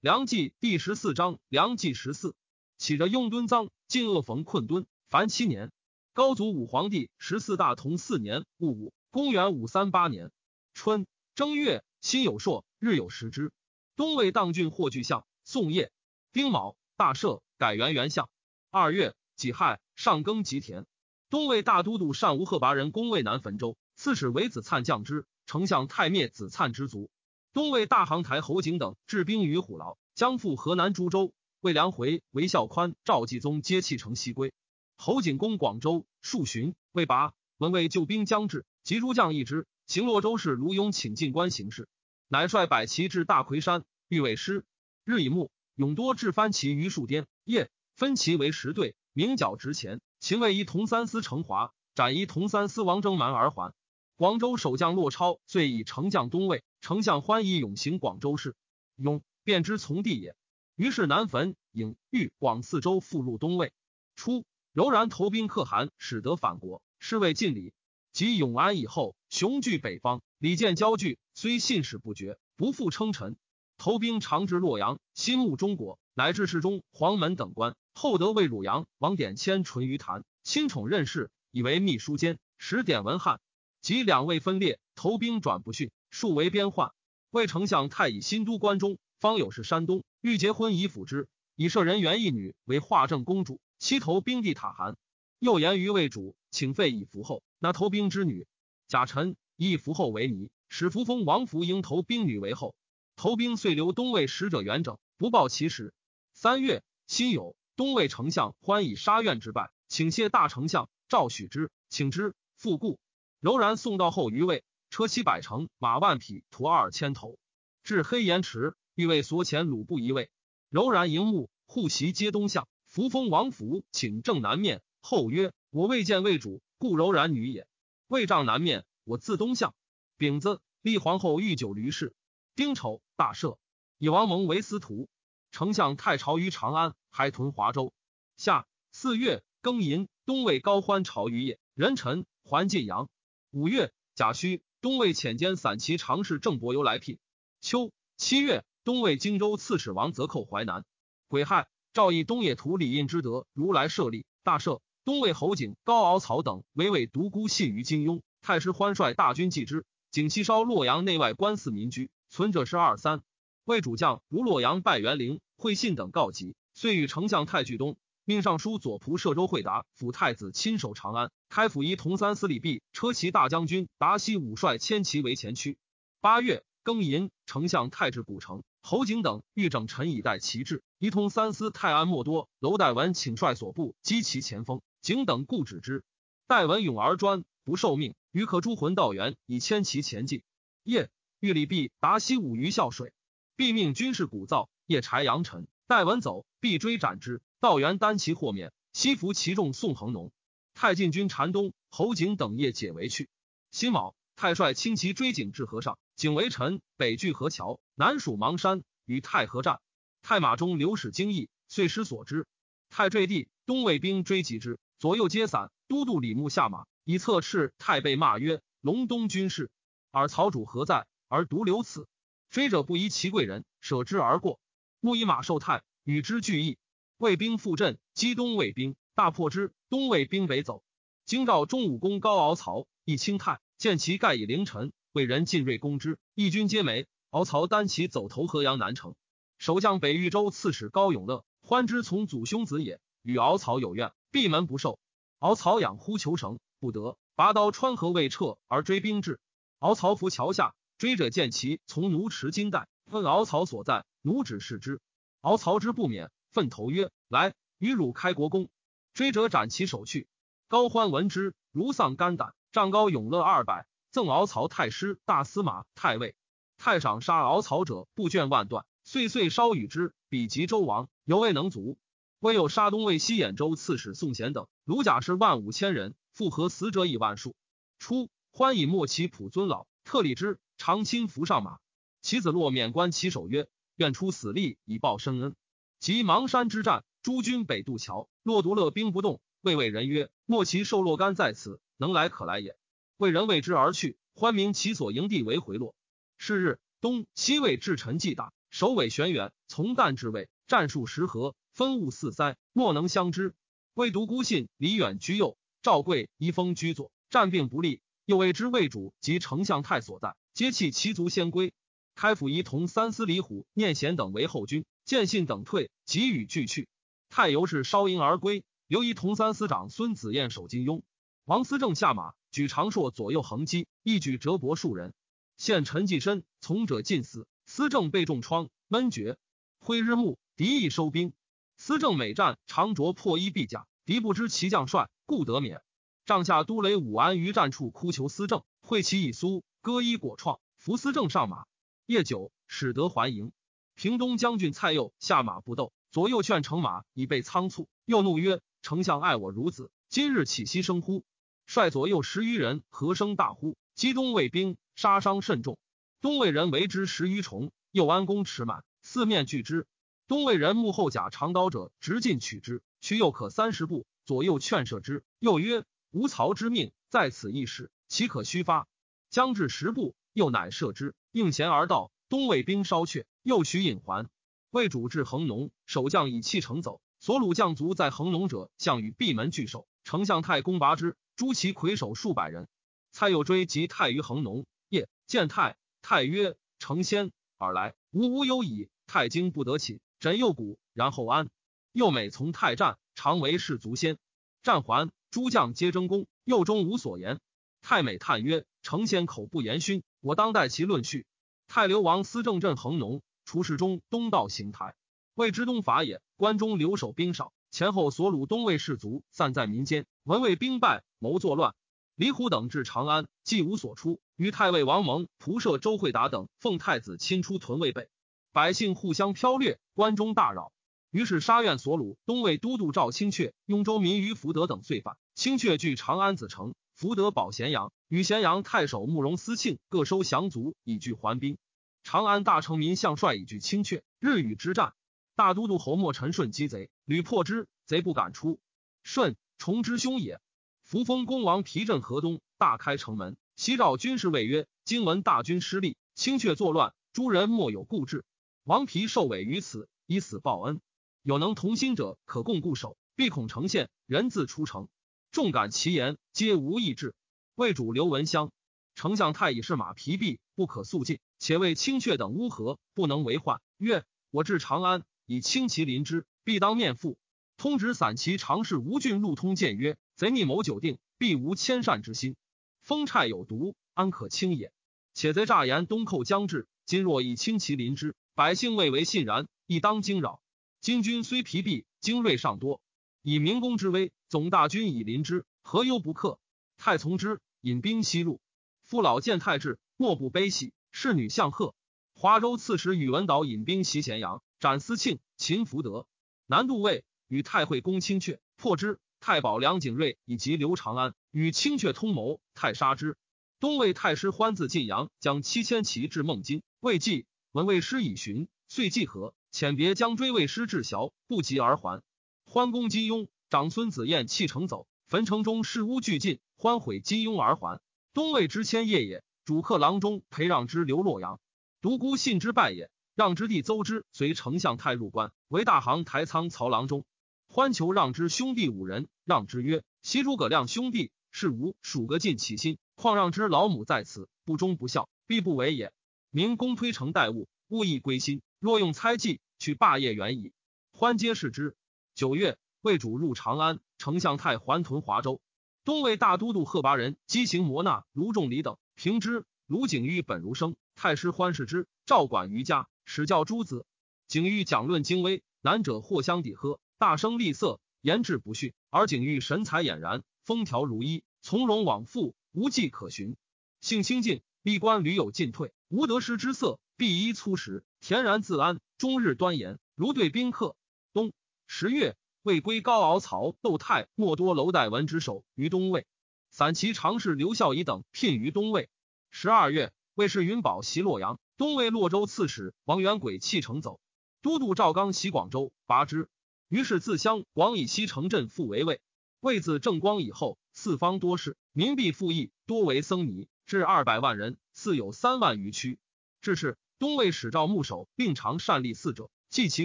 梁纪第十四章，梁纪十四，起着拥敦臧，晋恶逢困敦，凡七年。高祖武皇帝十四大同四年戊午，公元五三八年春正月，辛酉朔，日有食之。东魏当郡霍巨相，宋业丁卯，大赦，改元元相。二月己亥，上耕吉田。东魏大都督单无贺拔人攻渭南汾州，刺史为子粲降之，丞相太灭子粲之族。东魏大行台侯景等治兵于虎牢，将赴河南株洲。魏良回、韦孝宽、赵继宗皆弃城西归。侯景攻广州，数旬未拔。闻魏救兵将至，即诸将议之。行洛州市卢庸请进关行事，乃率百骑至大魁山，欲为师。日已暮，勇多置番旗于树巅，夜分旗为十队，鸣角直前。秦魏一同三司成华，斩一同三司王征蛮而还。广州守将骆超遂以丞相东魏。丞相欢以勇行广州市，勇便知从弟也。于是南汾、颍、豫、广四州复入东魏。初，柔然投兵可汗，使得反国，是谓晋礼。及永安以后，雄踞北方，礼见交据，虽信使不绝，不复称臣。投兵长至洛阳，心慕中国，乃至侍中、黄门等官。后得魏汝阳王典谦淳于谈，亲宠任事，以为秘书监，使典文翰。及两位分裂，投兵转不逊。数为边患，魏丞相太乙新都关中，方有事山东，欲结婚以辅之，以舍人元一女为化政公主，妻投兵地塔韩。又言于魏主，请废以服后，那投兵之女。贾臣以服后为尼，使扶风王福应投兵女为后。投兵遂留东魏使者元整，不报其实。三月，辛酉，东魏丞相欢以杀院之败，请谢大丞相赵许之，请之复故。柔然送到后余位。车骑百乘，马万匹，徒二千头，至黑岩池，欲为所遣鲁布一位。柔然迎目，护席皆东向。扶风王府请正南面。后曰：“我未见魏主，故柔然女也。”魏帐南面，我自东向。丙子，立皇后御酒驴氏。丁丑，大赦，以王蒙为司徒。丞相太朝于长安，还屯华州。夏四月庚寅，东魏高欢朝于邺，壬辰，还晋阳。五月甲戌。东魏遣兼散骑常侍郑伯由来聘。秋七月，东魏荆州刺史王泽寇淮南。癸亥，赵义东野图李印之德，如来设立大赦。东魏侯景、高敖曹等唯伪独孤信于金庸。太师欢率大军继之。景西烧洛阳内外官司民居，存者是二三。魏主将如洛阳拜元陵、会信等告急，遂与丞相太巨东。命尚书左仆射周惠达辅太子亲守长安，开府仪同三司礼毕，车骑大将军达西武帅千骑为前驱。八月庚寅，丞相太治古城，侯景等欲整陈以待旗帜，仪同三司泰安莫多楼代文请率所部击其前锋，景等固止之。代文勇而专，不受命，于可诸魂道元以牵其前进。夜欲礼毕，达西武于孝水，必命军士鼓噪，夜柴扬尘。代文走，必追斩之。道元单骑豁免，西服其众宋恒农、太进军禅东，侯景等夜解围去。辛卯，太帅轻骑追景至河上，景为臣，北据河桥，南属邙山，与太和战。太马中流矢惊异，遂失所知。太坠地，东魏兵追击之，左右皆散。都督李牧下马，以侧斥太被骂曰：“隆东军士，尔曹主何在？而独留此？”追者不疑其贵人，舍之而过。牧以马受太，与之俱邑。魏兵复阵，击东魏兵，大破之。东魏兵北走。京兆中武公高敖曹一清泰见其盖以凌晨，魏人进锐攻之，义军皆没。敖曹单骑走投河阳南城。守将北豫州刺史高永乐欢之从祖兄子也，与敖曹有怨，闭门不受。敖曹仰呼求绳，不得，拔刀穿河未撤，而追兵至。敖曹伏桥下，追者见其从奴持金带，问敖曹所在，奴指示之。敖曹之不免。奋头曰：“来，与汝开国功。”追者斩其首去。高欢闻之，如丧肝胆。杖高永乐二百，赠敖曹太师、大司马、太尉。太赏杀敖曹者，不倦万段。岁岁烧与之，比及周王，犹未能足。未有杀东魏西兖州刺史宋贤等，卢甲士万五千人，复合死者以万数。初，欢以莫其普尊老，特立之，长亲扶上马。其子洛免官其首曰：“愿出死力以报深恩。”及邙山之战，诸军北渡桥，骆独乐兵不动。魏魏人曰：“莫其受若干在此，能来可来也。”魏人为之而去。欢明其所营地为回洛。是日，东西魏至陈既大，首尾玄远，从旦至位，战术十合，分物四塞，莫能相知。魏独孤信，李远居右，赵贵、宜丰居左，战并不利。又谓之魏主及丞相太所在，皆弃其族先归。开府仪同三司李虎、念贤等为后军，见信等退，即与俱去。太由是烧营而归。刘仪同三司长孙子彦守金庸，王思政下马，举长槊左右横击，一举折帛数人。现陈继深从者尽死。司政被重创，闷绝。挥日暮，敌意收兵。司政每战，常着破衣蔽甲，敌不知其将帅，故得免。帐下都雷武安于战处哭求司政，会其以苏割衣裹创，扶司政上马。夜久，使得还营。平东将军蔡佑下马不斗，左右劝乘马，已被仓促。又怒曰：“丞相爱我如子，今日岂息生乎？”率左右十余人，和声大呼，击东魏兵，杀伤甚重。东魏人为之十余重，右安公持满，四面拒之。东魏人幕后甲长刀者，直进取之，取又可三十步。左右劝射之，又曰：“吾曹之命在此一时，岂可虚发？”将至十步，又乃射之，应贤而到。东魏兵稍却，又取引还。魏主至横农，守将以弃城走。所虏将卒在横农者，项羽闭门拒守。丞相太公拔之，诛其魁首数百人。蔡又追及太于横农，夜见太。太曰：“成仙而来，吾无忧矣。”太惊不得起，枕右骨，然后安。又每从太战，常为士卒先。战还，诸将皆争功，右中无所言。太美叹曰：“成仙口不言勋，我当代其论序。”太流王司政镇横农，除世中东道行台，谓之东伐也。关中留守兵少，前后所虏东魏士卒散在民间，闻魏兵败，谋作乱。李虎等至长安，既无所出。与太尉王蒙、仆射周惠达等奉太子亲出屯魏备，百姓互相剽掠，关中大扰。于是杀苑所虏东魏都督赵清阙、雍州民于福德等罪犯。清阙据长安子城，福德保咸阳，与咸阳太守慕容思庆各收降卒，以拒还兵。长安大城民相帅以拒清阙，日与之战。大都督侯莫陈顺击贼，屡破之，贼不敢出。顺崇之兄也。扶风公王皮镇河东，大开城门。西召军士谓曰：“今闻大军失利，清阙作乱，诸人莫有固志。王皮受委于此，以死报恩。有能同心者，可共固守，必恐城陷，人自出城。重感其言，皆无异志。魏主刘文香，丞相太乙是马疲弊，不可速进。且为清阙等乌合，不能为患。曰：我至长安，以轻其临之，必当面附。通直散骑常侍吴郡路通谏曰：贼逆谋久定，必无迁善之心。”风虿有毒，安可轻也？且贼诈言东寇将至，今若以轻其临之，百姓未为信然，亦当惊扰。今军虽疲弊，精锐尚多，以明公之威，总大军以临之，何忧不克？太从之，引兵西入。父老见太至，莫不悲喜。侍女向贺。华州刺史宇文导引兵袭咸阳，斩司庆、秦福德。南渡魏，与太尉公清阙破之。太保梁景睿以及刘长安与清阙通谋，太杀之。东魏太师欢自晋阳，将七千骑至孟津，未济，闻魏师已寻，遂济河，遣别将追魏师至淆，不及而还。欢攻金庸，长孙子彦弃城走，焚城中事屋俱尽，欢悔金庸而还。东魏之迁业也，主客郎中裴让之留洛阳，独孤信之败也。让之弟邹之随丞相太入关，为大行台仓曹郎中。欢求让之兄弟五人，让之曰：“昔诸葛亮兄弟是吾属个尽其心，况让之老母在此，不忠不孝，必不为也。明公推诚待物，勿亦归心。若用猜忌，取霸业远矣。”欢皆视之。九月，魏主入长安，丞相太还屯华州。东魏大都督贺拔仁激行摩纳、卢仲礼等平之。卢景玉本如生，太师欢视之，照管于家，使教诸子。景玉讲论经微，难者或相抵喝。大声厉色，言志不逊，而景玉神采俨然，风调如衣，从容往复，无迹可寻。性清静，历官屡有进退，无得失之色，必依粗实，恬然自安，终日端严，如对宾客。冬十月，魏归高敖曹窦泰莫多楼代文之首于东魏，散骑常侍刘孝仪等聘于东魏。十二月，魏氏云宝袭洛阳，东魏洛州刺史王元轨弃城走，都督赵刚袭广州，拔之。于是自襄广以西城镇复为魏。魏自正光以后，四方多事，民必富役，多为僧尼，至二百万人，赐有三万余区。至是东魏使赵牧守，并常善立嗣者，记其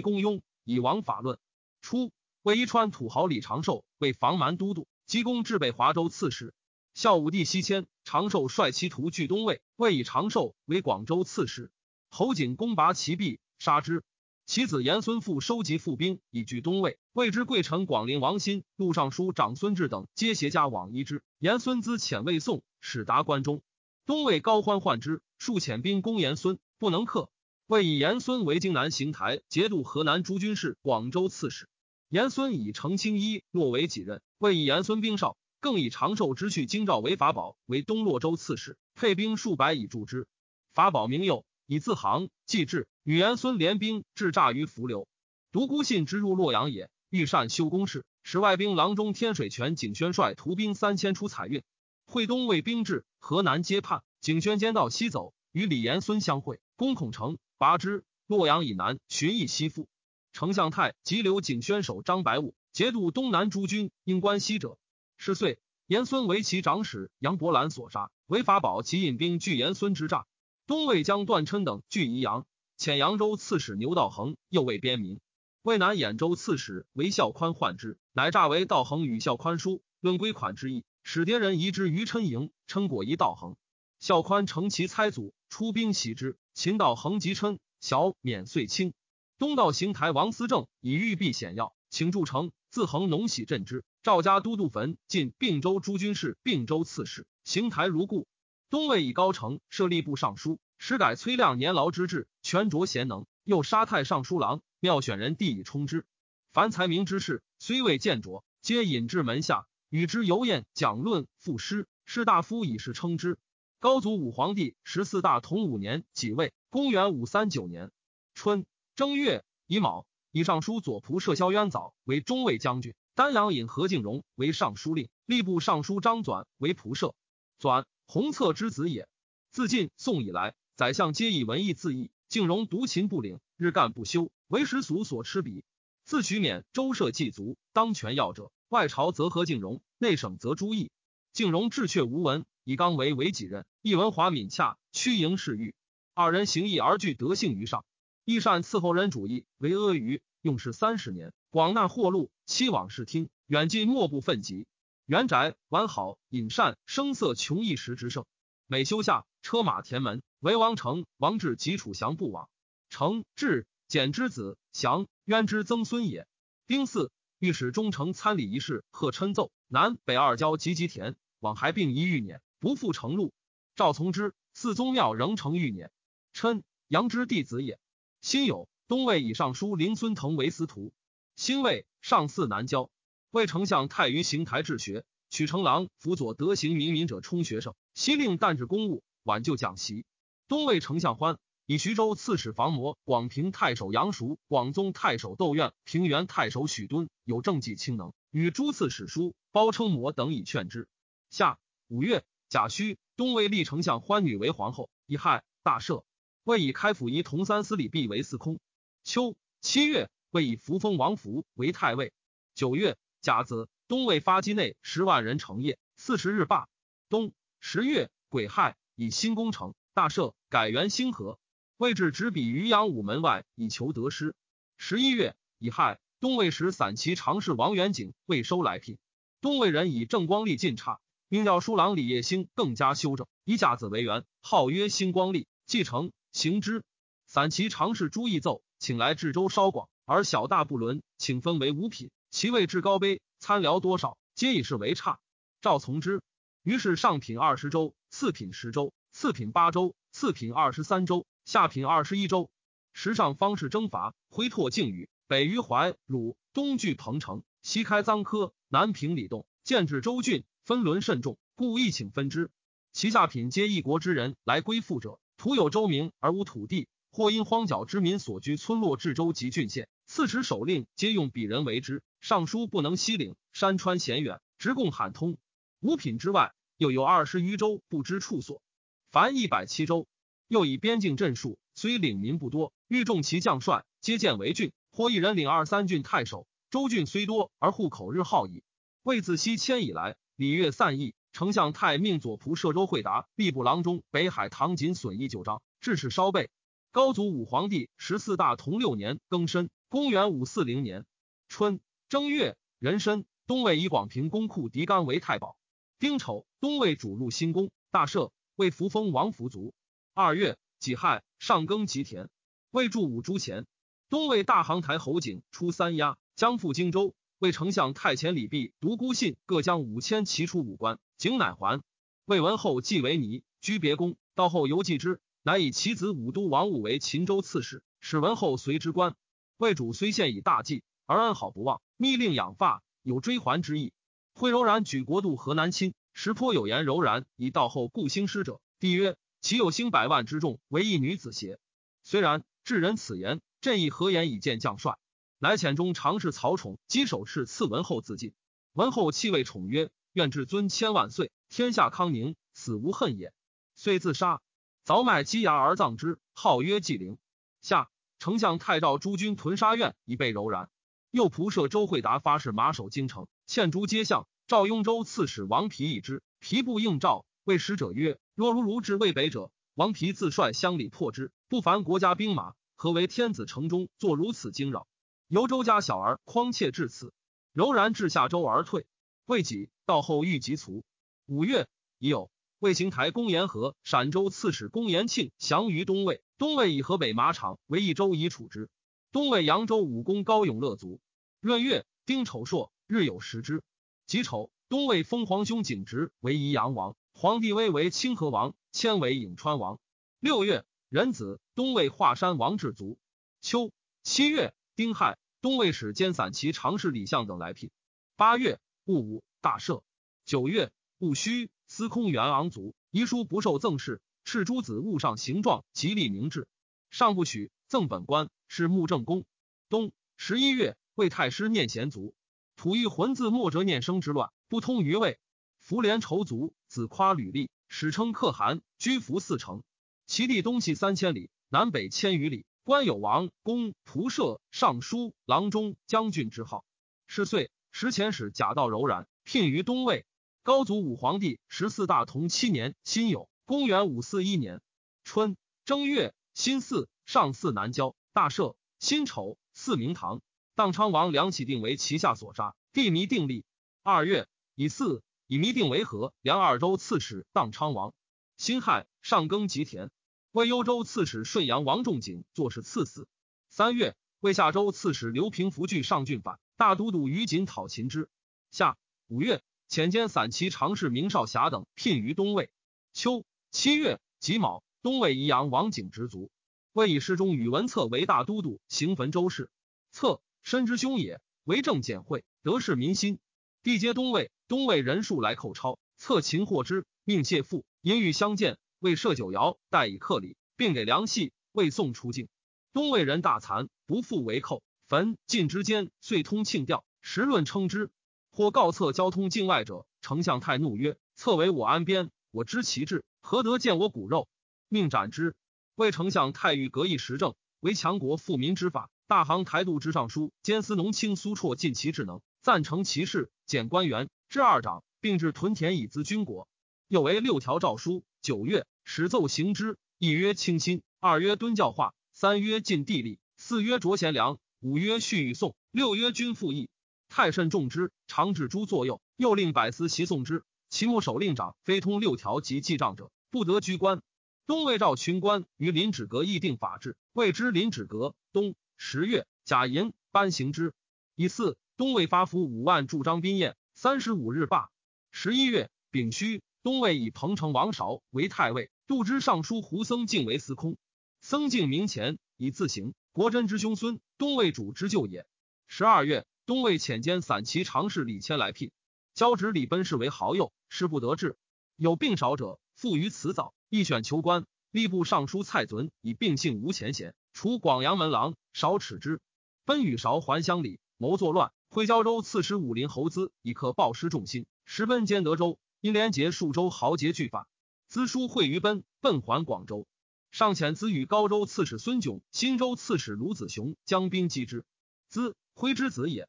公庸，以王法论。初，为伊川土豪李长寿为防蛮都督，积功至北华州刺史。孝武帝西迁，长寿率其徒据东魏，魏以长寿为广州刺史。侯景攻拔其壁，杀之。其子严孙父收集复兵，以据东魏。魏之贵臣广陵王欣、陆尚书长孙志等，皆携家往依之。严孙资遣魏宋，使达关中。东魏高欢患之，数遣兵攻严孙，不能克。魏以严孙为荆南行台节度河南诸军事、广州刺史。严孙以成青衣落为己任。魏以严孙兵少，更以长寿之婿京兆为法宝，为东洛州刺史，配兵数百以助之。法宝名佑，以自行，继至。与严孙联兵，至诈于伏流。独孤信之入洛阳也，欲善修工事，使外兵郎中天水泉景宣率徒兵三千出采运。会东魏兵至，河南皆叛。景宣兼道西走，与李严孙相会，攻孔城，拔之。洛阳以南，寻邑西附。丞相太急留景宣守张白武，节度东南诸军，应关西者。是岁，严孙为其长史杨伯兰所杀。为法宝，其引兵拒严孙之诈。东魏将段琛等拒宜阳，遣扬州刺史牛道恒又为边民。渭南兖州刺史韦孝宽患之，乃诈为道恒与孝宽书，论归款之意。使迭人移之于琛营，称果夷道恒。孝宽乘其猜祖，出兵袭之。秦道恒及琛，小免遂清。东道行台王思政以御避险要，请筑城，自衡农喜镇之。赵家都督坟进并州诸军事、并州刺史。行台如故。东魏以高城设吏部尚书，始改崔亮年劳之制，权卓贤能，又杀太尚书郎，妙选人地以充之。凡才名之士，虽未见着，皆引至门下。与之游宴讲论赋诗，士大夫以是称之。高祖武皇帝十四大同五年即位，公元五三九年春正月乙卯，以尚书左仆射萧渊藻为中尉将军，丹阳尹何敬荣为尚书令，吏部尚书张纂为仆射。纂弘策之子也。自晋宋以来，宰相皆以文艺自缢。敬荣独勤不领，日干不休，为时俗所吃鄙。自取免周社祭族，当权要者。外朝则何敬荣，内省则朱毅。敬荣志却无闻，以刚为为己任。义文华敏洽，屈迎侍御。二人行义而具德性于上。义善伺候人主义，为阿谀，用事三十年，广纳货禄，期往视听，远近莫不愤极。元宅完好，隐善，声色穷一时之盛。每休下，车马田门，为王成、王志及楚降不往。成、志、简之子，祥渊之曾孙也。丁巳。御史中丞参礼仪事，贺琛奏南北二郊及吉田往还并一欲辇，不复成路。赵从之，四宗庙仍成欲辇。琛杨之弟子也。辛酉，东魏以尚书林孙腾为司徒。辛未，上巳南郊。魏丞相太于行台治学，取成郎辅佐德行民民者充学生。西令旦至公务，挽救讲习。东魏丞相欢。以徐州刺史房模、广平太守杨叔、广宗太守窦苑、平原太守许敦有政绩清能，与诸刺史书包称模等以劝之。夏五月，贾诩东魏立丞相欢女为皇后，以亥大赦。魏以开府仪同三司礼毕为司空。秋七月，魏以扶风王福为太尉。九月甲子，东魏发畿内十万人成业，四十日罢。冬十月癸亥，以新工程大赦，改元兴和。位置执笔于阳武门外，以求得失。十一月乙亥，东魏时散骑常侍王元景未收来聘。东魏人以正光历进差，命教书郎李业兴更加修正，以甲子为元，号曰兴光历，继承行之。散骑常侍朱义奏，请来治州稍广，而小大不伦，请分为五品，其位至高卑，参僚多少，皆以是为差。赵从之。于是上品二十州，次品十州，次品八州，次品二十三州。下品二十一州，时上方士征伐，挥拓境域，北于淮鲁，东据彭城，西开臧科，南平李洞，建制州郡，分伦甚重，故亦请分之。其下品皆一国之人来归附者，徒有州名而无土地，或因荒角之民所居村落至州及郡县，刺史首令皆用鄙人为之。尚书不能西领，山川险远，直贡罕通。五品之外，又有二十余州不知处所，凡一百七州。又以边境镇戍，虽领民不多，欲重其将帅，皆建为郡，或一人领二三郡太守。州郡虽多，而户口日好矣。魏自西迁以来，礼乐散逸。丞相太命左仆射周会达、吏部郎中北海唐锦损益九章，致使稍备。高祖武皇帝十四大同六年庚申，公元五四零年春正月壬申，东魏以广平公库狄干为太保。丁丑，东魏主入新宫，大赦，为扶封王福族。二月己亥，上耕吉田，魏筑五铢钱。东魏大行台侯景出三押，将赴荆州。魏丞相太前李弼、独孤信各将五千骑出武关，景乃还。魏文后继为尼，居别宫。到后犹记之，乃以其子武都王武为秦州刺史，使文后随之官。魏主虽现以大计，而安好不忘，密令养发，有追还之意。惠柔然举国度河南侵，时颇有言柔然以道后故兴师者。帝曰。岂有兴百万之众为一女子邪？虽然，至人此言，朕亦何言以见将帅？乃遣中常侍曹宠击手敕赐文后自尽。文后泣谓宠曰：“愿至尊千万岁，天下康宁，死无恨也。”遂自杀，凿脉击牙而葬之，号曰纪灵。下丞相太诏诸军屯沙苑，以备柔然。右仆射周惠达发誓马守京城，献诸街相。赵雍州刺史王皮一之，皮不应诏。谓使者曰：“若如如至渭北者，王皮自率乡里破之，不凡国家兵马，何为天子城中作如此惊扰？由周家小儿匡切至此，柔然至下周而退。未几，到后欲及卒。五月，已有魏行台公延和、陕州刺史公延庆降于东魏。东魏以河北马场为一州以处之。东魏扬州武功高永乐卒。闰月，丁丑朔，日有食之。己丑，东魏封皇兄景直为宜阳王。皇帝威为清河王，迁为颍川王。六月，壬子，东魏华山王至卒。秋七月，丁亥，东魏使兼散骑常侍李相等来聘。八月戊午，大赦。九月戊戌，司空元昂卒。遗书不受赠事，敕诸子勿上形状，吉利明志。上不许赠本官，是穆正公。冬十一月，魏太师念贤卒。吐一浑字莫折念生之乱，不通于魏。福连仇族，子夸履历，史称可汗，居服四城。其地东西三千里，南北千余里。官有王公仆射尚书郎中将军之号。是岁，时遣使贾道柔然聘于东魏。高祖武皇帝十四大同七年辛酉，公元五四一年春正月辛巳，上巳南郊，大赦。辛丑，赐明堂。荡昌王梁启定为旗下所杀，帝弥定立。二月乙巳。以弥定为和，梁二州刺史荡昌王。辛亥，上耕吉田。为幽州刺史顺阳王仲景做事赐死。三月，为夏州刺史刘平福据上郡反，大都督于锦讨秦之。夏五月，遣兼散骑常侍明少侠等聘于东魏。秋七月己卯，东魏宜阳王景之卒。魏以师中宇文策为大都督，行汾州事。策身之兄也，为政简惠，得世民心。帝接东魏，东魏人数来寇超，策擒获之，命谢父，因欲相见，为设酒肴，待以客礼，并给粮系，未送出境。东魏人大惭，不复为寇。焚晋之间，遂通庆调，时论称之。或告策交通境外者，丞相太怒曰：“策为我安边，我知其志，何得见我骨肉？”命斩之。魏丞相太尉革一时政，为强国富民之法。大行台度之尚书兼司农卿苏绰尽其智能。赞成其事，减官员，至二长，并置屯田以资军国。又为六条诏书。九月，始奏行之。一曰清心，二曰敦教化，三曰尽地利，四曰着贤良，五曰训与颂，六曰君复义。太甚重之，常置诸作右。又令百司习送之。其目守令长非通六条及记账者，不得居官。东魏召群官于林止阁议定法制，谓之林止阁。冬十月，甲寅，颁行之。以四。东魏发符五万驻张宾宴，三十五日罢。十一月丙戌，东魏以彭城王韶为太尉，度之尚书胡僧敬为司空。僧敬名前，以自行国真之兄孙，东魏主之舅也。十二月，东魏遣兼散骑常侍李谦来聘，交职李奔氏为好友，事不得志，有病少者，附于辞藻，亦选求官。吏部尚书蔡遵以病性无前嫌，除广阳门郎，少耻之。奔与韶还乡里，谋作乱。会交州刺史武林侯资以克暴失众心，时奔兼德州，因连结数州豪杰俱反，资书会于奔，奔还广州。上遣资与高州刺史孙炯、新州刺史卢子雄将兵击之。资挥之子也。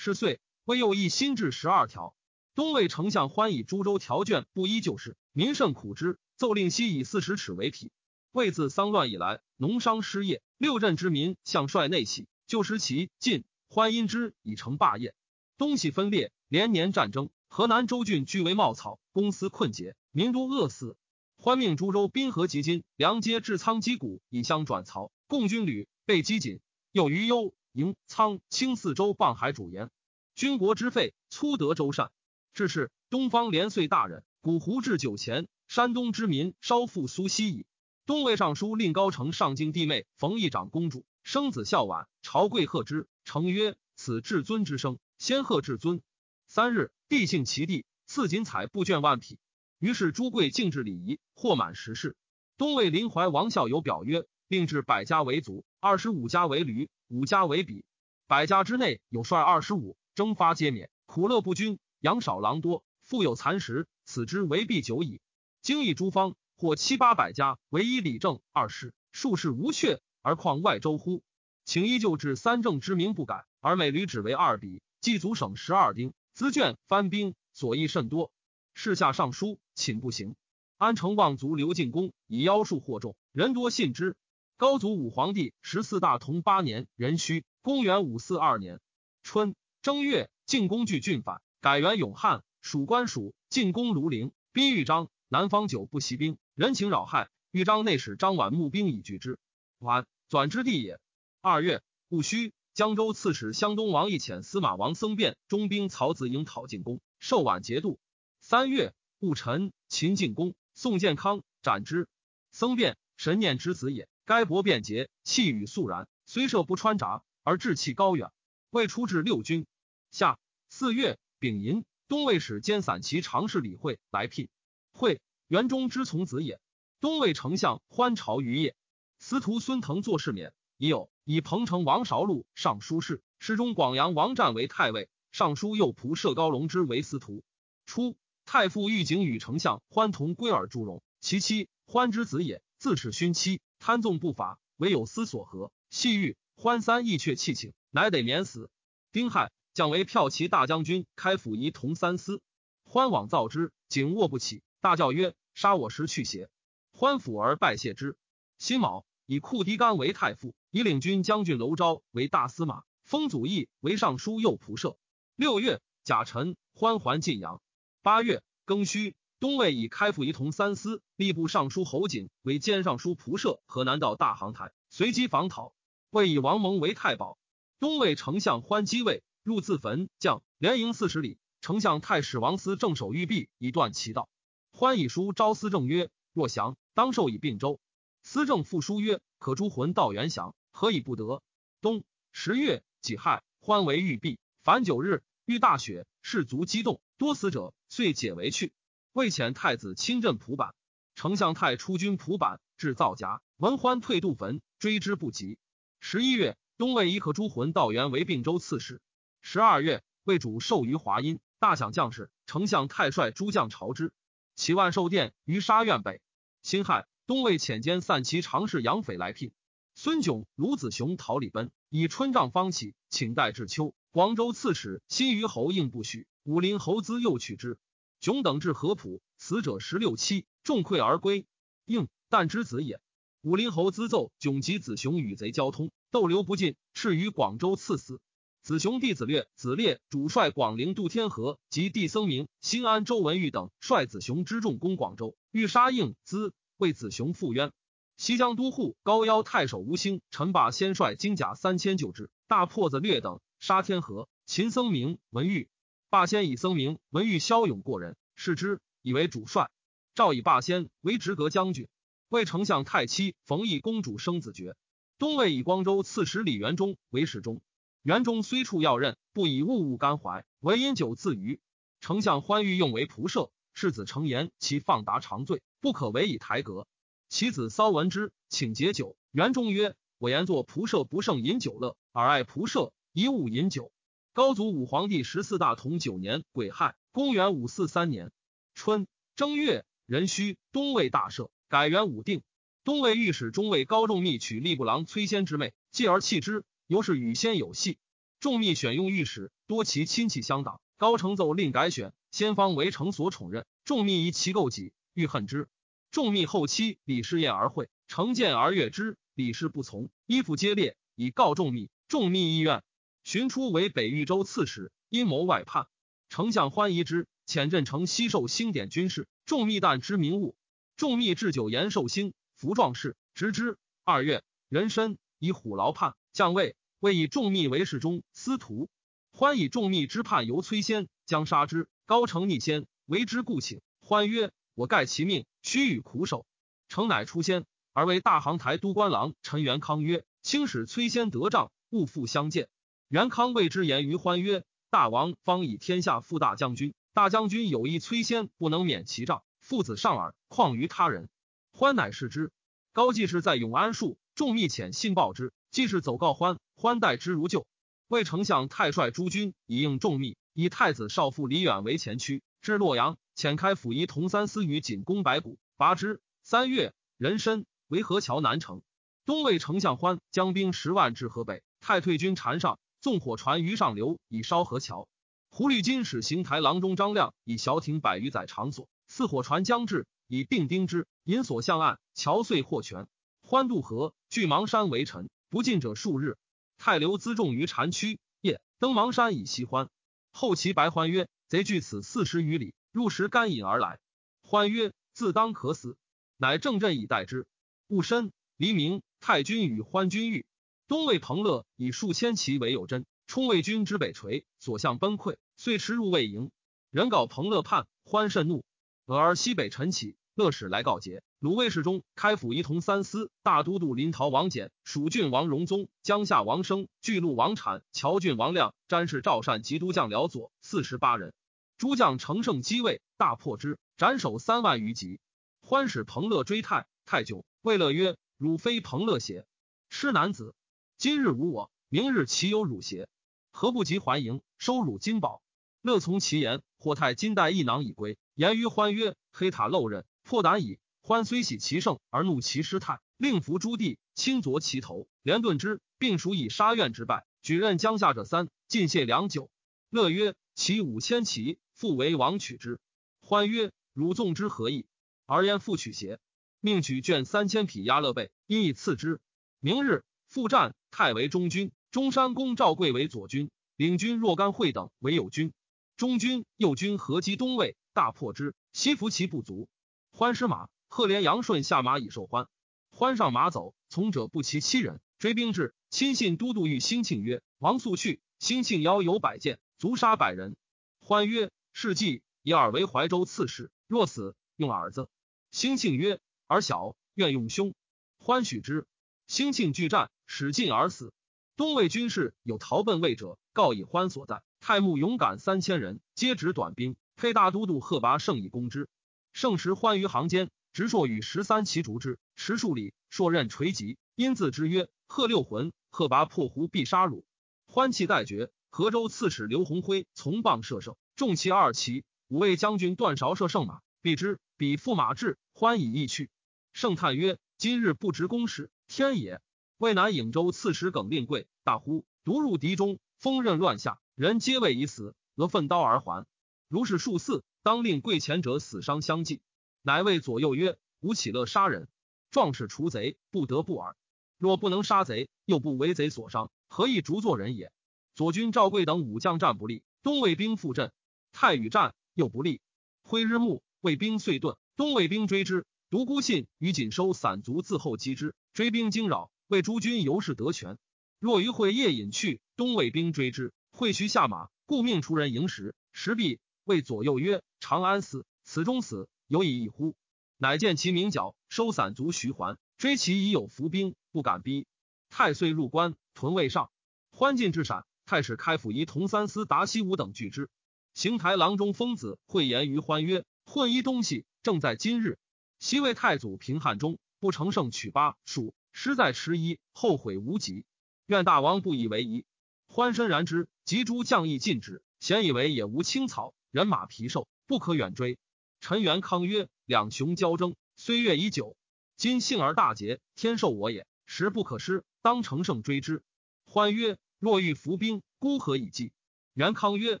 是岁，魏又议新制十二条。东魏丞相欢以诸州条卷不依旧事，民甚苦之。奏令西以四十尺为匹。魏自丧乱以来，农商失业，六镇之民向率内徙，就失其晋欢因之以成霸业。东西分裂，连年战争，河南州郡俱为茂草，公司困竭，民多饿死。欢命诸州滨河及金梁街至仓击鼓，以相转曹。共军旅被击紧，又于幽营仓清四州傍海主言，军国之废，粗得周善。至是东方连岁大人，古胡至九前，山东之民稍复苏息矣。东魏尚书令高澄上京弟妹冯议长公主生子孝婉，朝贵贺之，成曰：“此至尊之生，先贺至尊。”三日，帝幸其弟，赐锦彩布绢万匹。于是朱贵敬制礼仪，获满十事。东魏临淮王孝友表曰：“并置百家为卒，二十五家为驴，五家为比。百家之内有率二十五，征发皆免，苦乐不均，羊少狼多，富有残食，此之为必久矣。经义诸方，或七八百家，唯一理政二世，数世无阙，而况外州乎？请依旧置三政之名不改，而每驴只为二比，祭足省十二丁，资卷翻兵，所益甚多。事下尚书。”寝不行，安城望族刘进公以妖术惑众，人多信之。高祖武皇帝十四大同八年壬戌，公元五四二年春正月，进公据郡反，改元永汉，属官属。进攻庐陵，逼豫章，南方久不习兵，人情扰害。豫章内史张琬募兵以拒之。琬，转之地也。二月戊戌，江州刺史湘东王义遣司马王僧辩中兵曹子婴讨进宫，受琬节度。三月。戊辰，秦进公，宋建康斩之。僧辩，神念之子也。该伯便捷，气宇肃然，虽射不穿闸，而志气高远。未出至六军。夏四月丙寅，东魏使兼散骑常侍李惠来聘。惠，元忠之从子也。东魏丞相欢朝于业。司徒孙腾作事免，已有以彭城王韶禄尚书事，侍中广阳王湛为太尉，尚书右仆射高龙之为司徒。初。太傅御景与丞相欢同归尔祝融，其妻欢之子也，自恃勋妻，贪纵不法，唯有思所合。细欲欢三意却弃请，乃得免死。丁亥，降为骠骑大将军，开府仪同三司。欢往造之，景卧不起，大叫曰：“杀我时去邪？”欢抚而拜谢之。辛卯，以库狄干为太傅，以领军将军娄昭为大司马，封祖义为尚书右仆射。六月，甲辰，欢还晋阳。八月庚戌，东魏以开府仪同三司、吏部尚书侯瑾为兼尚书仆射，河南道大行台，随机访讨。魏以王蒙为太保。东魏丞相欢击位，入自焚，将连营四十里。丞相太史王思正守玉壁，以断其道。欢以书招思政曰：“若降，当授以并州。”思政复书曰：“可诛魂道元降，何以不得？”冬十月己亥，欢为玉璧，凡九日，遇大雪，士卒激动，多死者。遂解围去。魏遣太子亲镇蒲坂，丞相太出军蒲坂，至造夹，闻欢退渡坟，追之不及。十一月，东魏一可诛魂道元为并州刺史。十二月，魏主授于华阴，大享将士。丞相太率诸将朝之，其万寿殿于沙苑北。辛亥，东魏遣兼散骑常侍杨斐来聘。孙炯、卢子雄逃李奔，以春帐方起，请代至秋。广州刺史新余侯应不许。武林侯资又取之，迥等至合浦，死者十六七，众溃而归。应旦之子也。武林侯资奏迥及子雄与贼交通，斗流不尽，斥于广州赐死。子雄弟子略、子烈主帅广陵渡天河，及弟僧明、新安、周文玉等率子雄之众攻广州，欲杀应资，为子雄复冤。西江都护高邀太守吴兴、陈霸先率精甲三千救之，大破子略等杀天河。秦僧明、文玉。霸先以僧名文誉骁勇过人，视之以为主帅。诏以霸先为直阁将军。为丞相太妻冯异公主生子爵。东魏以光州刺史李元忠为侍中。元忠虽处要任，不以物物干怀，唯饮酒自娱。丞相欢欲用为仆射，世子成言其放达长醉，不可为以台阁。其子骚闻之，请解酒。元忠曰：“我言作仆射不胜饮酒乐，尔爱仆射，以物饮酒。”高祖武皇帝十四大同九年癸亥，公元五四三年春正月壬戌，东魏大赦，改元武定。东魏御史中尉高仲密娶吏部郎崔仙之妹，继而弃之，由是与仙有隙。仲密选用御史，多其亲戚相党。高承奏令改选，先方为丞所宠任。仲密疑其构己，欲恨之。仲密后期李氏宴而会，成见而悦之，李氏不从，衣服皆裂，以告仲密。仲密意愿，寻出为北豫州刺史，阴谋外叛。丞相欢疑之，遣镇城西受兴典军事。众密旦知名物，众密置酒言寿兴，服壮士，执之。二月，人参以虎牢叛，将位，谓以众密为侍中司徒。欢以众密之叛由崔先，将杀之。高城逆先，为之故请。欢曰：“我盖其命，须与苦守。”诚乃出先，而为大行台都官郎陈元康曰：“卿使崔先得仗，勿复相见。”元康谓之言于欢曰：“大王方以天下负大将军，大将军有意崔先不能免其杖，父子上耳，况于他人？”欢乃视之。高季氏在永安树，众密遣信报之。季氏走告欢，欢待之如旧。魏丞相太帅诸军以应众密，以太子少傅李远为前驱，至洛阳，遣开府仪同三司于锦攻白骨，拔之。三月，壬申，为河桥南城。东魏丞相欢将兵十万至河北，太退军缠上，纵火船于上流，以烧河桥。胡律金使邢台郎中张亮以小艇百余载场所，四火船将至，以并丁之，引所向岸，桥遂获全。欢渡河，据芒山为臣，不进者数日。太流辎重于禅区，夜登芒山以西欢。后其白欢曰：“贼距此四十余里，入时干饮而来。”欢曰：“自当可死。”乃正阵以待之。戊申，黎明，太君与欢君遇。东魏彭乐以数千骑为有真，冲魏军之北陲，所向崩溃，遂驰入魏营。人告彭乐叛，欢甚怒。俄而西北陈起，乐使来告捷。鲁卫侍中、开府仪同三司、大都督临洮王简、蜀郡王荣宗、江夏王生、巨鹿王产、乔郡王亮、詹事赵善及都将辽左四十八人。诸将乘胜击魏，大破之，斩首三万余级。欢使彭乐追太太久，魏乐曰：“汝非彭乐邪？痴男子！今日无我，明日岂有汝邪？何不及还营，收汝金宝？”乐从其言，或太金带一囊以归。言于欢曰：“黑塔漏刃，破胆矣。”欢虽喜其胜，而怒其失态，令服诸弟，轻啄其头，连顿之，并属以杀院之败，举任江夏者三，尽谢良久。乐曰：“其五千骑，复为王取之。”欢曰：“汝纵之何意？”而焉复取邪？命取卷三千匹压勒备，因以赐之。明日复战，太为中军，中山公赵贵为左军，领军若干会等为右军。中军、右军合击东魏，大破之，西服其不足。欢失马，贺连杨顺下马以受欢。欢上马走，从者不齐七人。追兵至，亲信都督欲兴庆曰：“王速去。”兴庆邀有百箭，足杀百人。欢曰：“是计以尔为怀州刺史，若死，用耳子。”兴庆曰：“儿小，愿用兄。”欢许之。兴庆拒战，使尽而死。东魏军士有逃奔魏者，告以欢所在。太牧勇敢三千人，皆执短兵，配大都督贺拔胜以攻之。胜时欢于行间，直硕与十三骑逐之，持数里，硕刃垂棘，因自之曰：“贺六魂。”贺拔破胡必杀汝。欢气待绝。河州刺史刘鸿辉从棒射胜，重骑二骑。五位将军段韶射胜马，必之。比驸马至，欢以意去。圣叹曰：“今日不执公事，天也。”渭南颍州刺史耿令贵大呼，独入敌中，锋刃乱下，人皆谓已死，俄奋刀而还。如是数次，当令贵前者死伤相继。乃谓左右曰：“吾岂乐杀人？壮士除贼，不得不耳。若不能杀贼，又不为贼所伤，何以逐作人也？”左军赵贵等武将战不利，东魏兵复阵，太与战又不利，挥日暮。魏兵遂遁，东魏兵追之，独孤信与锦收散卒自后击之，追兵惊扰，魏诸军由是得全。若于会夜隐去，东魏兵追之，会须下马，故命出人迎时。时毕，谓左右曰：“长安死，此中死，有以一乎？”乃见其名角，收散卒徐还，追其已有伏兵，不敢逼。太岁入关，屯魏上，欢进至陕，太史开府仪同三司达西武等拒之。邢台郎中疯子会言于欢曰。混一东西，正在今日。西魏太祖平汉中，不成胜取巴蜀，失在十一，后悔无及。愿大王不以为疑。欢身然之，及诸将亦尽止。咸以为也无青草，人马疲瘦，不可远追。陈元康曰：“两雄交争，岁月已久，今幸而大捷，天授我也，时不可失，当乘胜追之。”欢曰：“若欲伏兵，孤何以计？”元康曰：“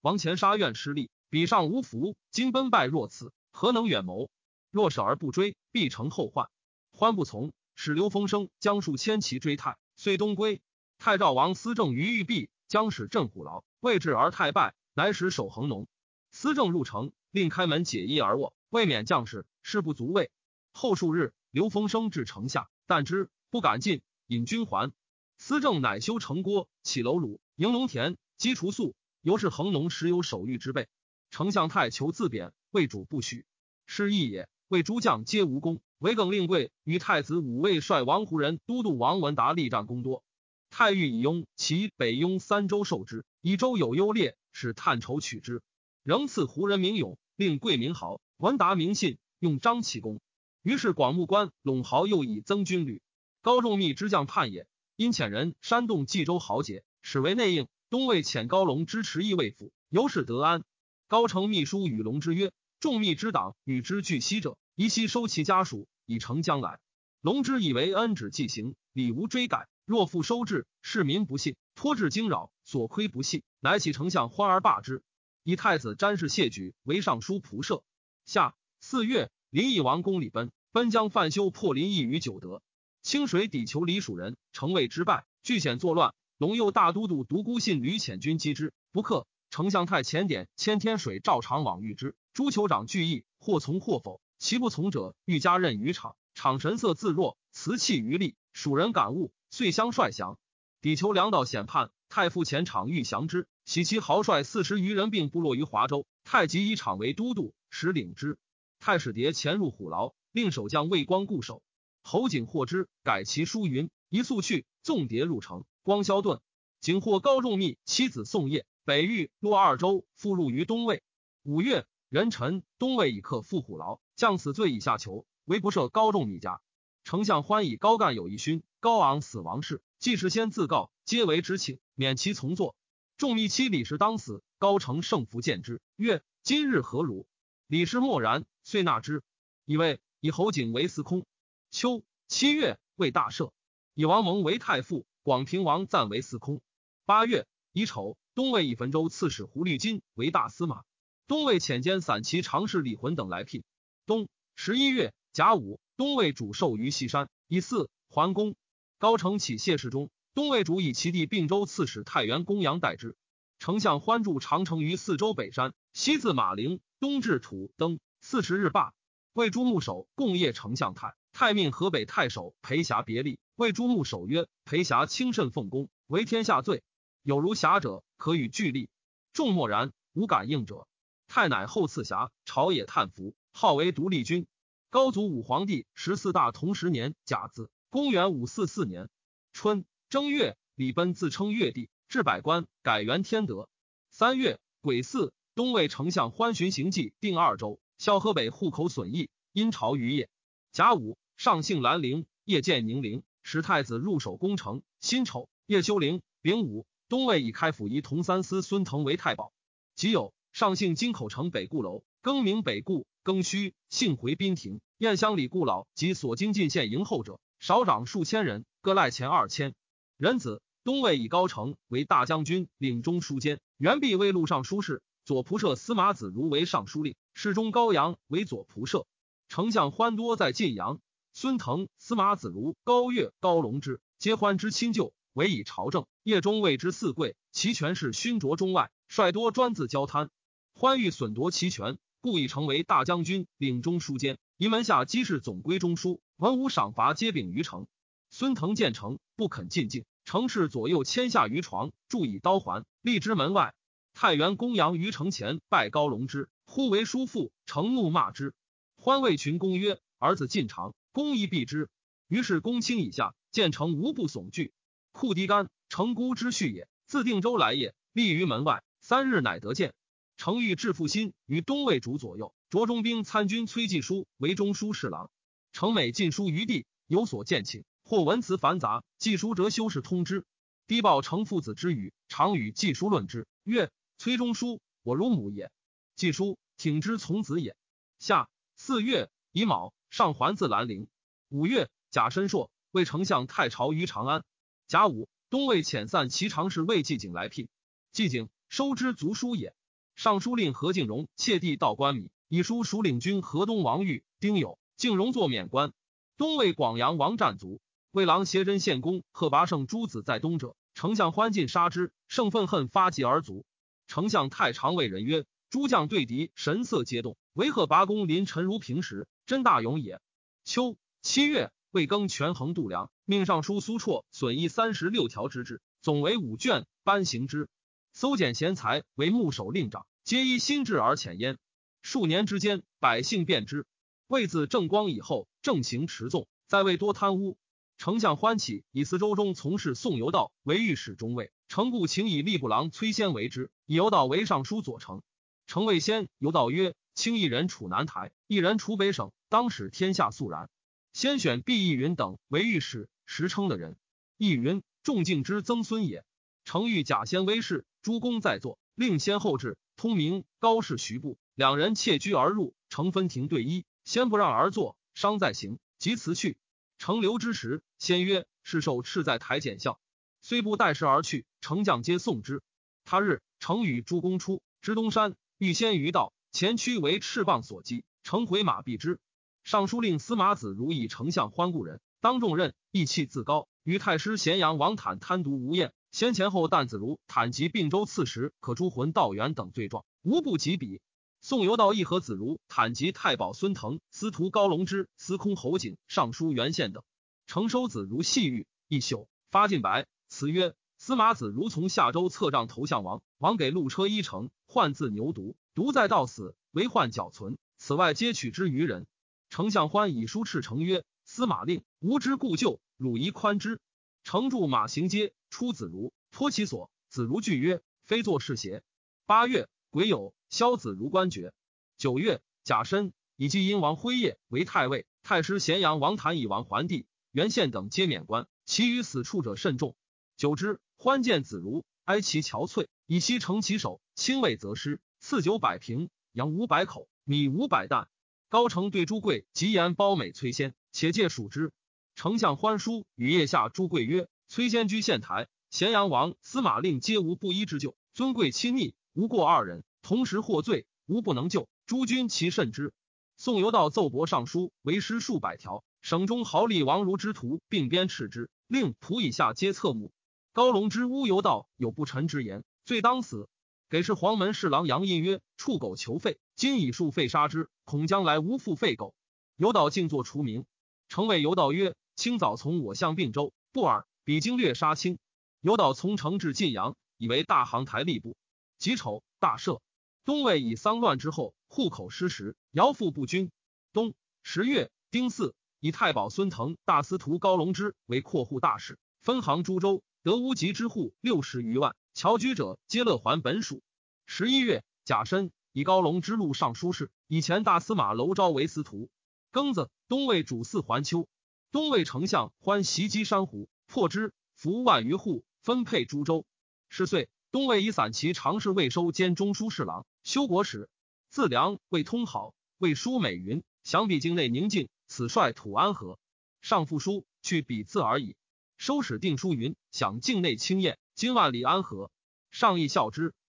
王前杀愿失利。”彼上无福，今奔败若此，何能远谋？若舍而不追，必成后患。欢不从，使刘封生将数千骑追太，遂东归。太赵王思政于玉璧将使镇虎牢，未至而太败，乃使守恒农。思政入城，令开门解衣而卧，未免将士，事不足畏。后数日，刘封生至城下，但之不敢进，引军还。思政乃修城郭，起楼庐，营农田，积除粟，由是恒农时有守御之备。丞相太求自贬，魏主不许。是义也。为诸将皆无功，韦耿令贵与太子武卫率王胡人都督王文达力战功多。太尉以雍其北雍三州受之，以州有优劣，使探筹取之。仍赐胡人名勇，令贵名豪。文达名信，用张启功。于是广目关陇豪又以增军旅。高仲密之将叛也，因遣人煽动冀州豪杰，使为内应。东魏遣高隆支持义卫府，由是得安。高成秘书与龙之曰。众密之党与之俱息者，宜悉收其家属，以成将来。龙之以为恩旨既行，礼无追改。若复收治，市民不信，托至惊扰，所亏不信，乃起丞相欢而罢之。以太子詹事谢举为尚书仆射。下四月，林邑王公李奔，奔将范休破林邑于九德。清水抵求李蜀人，城卫之败，据险作乱。龙右大都督独孤信吕潜军击之，不克。丞相太前典千天水照长往遇之。诸酋长俱议，或从或否。其不从者，欲加任于场。场神色自若，辞气于力。蜀人感悟，遂相率降。抵求粮道险叛，太傅前场欲降之，喜其豪帅四十余人，并部落于华州。太极以场为都督，使领之。太史蝶潜入虎牢，令守将魏光固守。侯景获之，改其书云：一速去，纵谍入城。光萧遁，景获高仲密妻子宋业，北域洛二州，复入于东魏。五月。人臣东魏以克复虎牢，将死罪以下囚，唯不赦高仲密家。丞相欢以高干有一勋，高昂死亡事，既事先自告，皆为之请，免其从坐。仲密妻李氏当死，高承圣福见之，曰：“今日何如？”李氏默然，遂纳之。以为以侯景为司空。秋七月，为大赦，以王蒙为太傅，广平王赞为司空。八月乙丑，东魏以汾州刺史胡律金为大司马。东魏遣兼散骑常侍李浑等来聘。冬十一月甲午，东魏主授于西山，以祀桓公。高承起谢世中，东魏主以其弟并州刺史太原公羊代之。丞相欢住长城于四周北山，西自马陵，东至土登，四十日罢。魏诸牧守共谒丞相太，太命河北太守裴霞别立。魏诸牧守曰：“裴霞轻慎奉公，为天下罪，有如侠者，可与俱立。”众默然，无敢应者。太乃后赐侠，朝野叹服，号为独立军。高祖武皇帝十四大同十年甲子，公元五四四年春正月，李奔自称越帝，置百官，改元天德。三月癸巳，东魏丞相欢巡行迹定二州，萧河北户口损益，因朝于业。甲午，上幸兰陵，夜见宁陵，使太子入守攻城。辛丑，夜修陵。丙午，东魏以开府仪同三司孙腾为太保。己酉。上姓金口城北固楼，更名北固，更戌幸回宾亭。燕乡里固老及所经进献迎后者，少长数千人，各赖钱二千。人子东魏以高城为大将军，领中书监；元弼为录尚书事，左仆射司马子如为尚书令，侍中高阳为左仆射。丞相欢多在晋阳，孙腾、司马子如、高岳、高龙之，皆欢之亲旧，委以朝政。夜中谓之四贵，其权势勋卓中外，率多专自交贪。欢欲损夺其权，故意成为大将军，领中书监。以门下机事总归中书，文武赏罚皆秉于城。孙腾见城，不肯进境。城市左右牵下于床，注以刀环，立之门外。太原公羊于城前拜高龙之，呼为叔父。城怒骂之。欢谓群公曰：“儿子进长，公亦避之。”于是公卿以下见城无不悚惧。库狄干，成孤之婿也，自定州来也，立于门外。三日乃得见。程昱致负心于东魏主左右，着中兵参军崔继书为中书侍郎。程美进书于地，有所见请，或文辞繁杂，季书则修饰通之。低报程父子之语，常与季书论之，曰：“崔中书，我如母也。”季书挺之从子也。下四月乙卯，上还自兰陵。五月甲申朔，为丞相太朝于长安。甲午，东魏遣散其常侍魏季景来聘。季景收之族书也。尚书令何敬荣窃地道官米，以书属领军河东王玉、丁酉，敬荣作免官。东魏广阳王战卒，魏郎协真献公贺拔胜诸子在东者，丞相欢进杀之，胜愤恨发疾而卒。丞相太常谓人曰：“诸将对敌，神色皆动，唯贺拔公临陈如平时，真大勇也。”秋七月，魏更权衡度量，命尚书苏绰损益三十六条之制，总为五卷，颁行之。搜检贤才为牧守令长，皆依心志而遣焉。数年之间，百姓便之。魏自正光以后，政行持纵，在位多贪污。丞相欢起以司州中从事宋由道为御史中尉，程故请以吏部郎崔先为之，以由道为尚书左丞。程谓先由道曰：“卿一人处南台，一人处北省，当使天下肃然。先选毕义云等为御史，实称的人。义云仲敬之曾孙也。程欲假先威势，诸公在座，令先后至，通明高氏徐步两人窃居而入，程分庭对一。”先不让而坐，伤在行，即辞去。乘留之时，先曰：“是受赤在台检校，虽不待时而去，丞将皆送之。”他日，程与诸公出，知东山，欲先于道，前驱为赤棒所击，乘回马避之。尚书令司马子如以丞相欢故人，当众任，意气自高，与太师咸阳王坦贪渎无厌。先前后旦子如坦及并州刺史，可诛魂道元等罪状，无不及彼。宋游道义和子如坦及太保孙腾、司徒高龙之、司空侯景、尚书袁宪等，承收子如细玉一宿，发进白。词曰：司马子如从夏州策杖投向王，王给路车一乘，患自牛犊，独在到死，为患脚存。此外皆取之于人。丞相欢以书敕成曰：司马令无知故旧，汝宜宽之。乘住马行街，出子如，托其所。子如惧曰：非作是邪？八月，癸酉。萧子如官爵。九月，甲申，以继殷王辉业为太尉。太师咸阳王谭以王桓帝、袁宪等皆免官，其余死处者甚众。久之，欢见子如，哀其憔悴，以其成其首，亲卫则师，赐酒百瓶，羊五百口，米五百担。高成对朱贵极言褒美崔仙，且借属之。丞相欢书与腋下朱贵曰：“崔仙居县台，咸阳王、司马令皆无不依之咎，尊贵亲昵，无过二人。”同时获罪，无不能救。诸君其甚之。宋由道奏博上书，为诗数百条。省中豪吏王如之徒，并鞭斥之，令仆以下皆侧目。高龙之乌由道有不臣之言，罪当死。给事黄门侍郎杨印曰：“触狗求废，今以数废杀之，恐将来无复废狗。”由道静坐除名。成谓由道曰：“清早从我向并州，不尔，彼经略杀清。”由道从城至晋阳，以为大行台吏部。己丑，大赦。东魏以丧乱之后，户口失实，徭赋不均。冬十月丁巳，以太保孙腾、大司徒高龙之为括户大使，分行诸州，得乌籍之户六十余万。侨居者皆乐还本属。十一月甲申，以高龙之路尚书事，以前大司马娄昭为司徒。庚子，东魏主祀还丘。东魏丞相欢袭击珊瑚，破之，俘万余户，分配诸州。是岁。东魏以散骑常侍未收兼中书侍郎，修国史。自梁魏通好，魏书美云：想必境内宁静，此率土安和。上复书去彼字而已。收使定书云：想境内清晏，今万里安和。上亦笑之。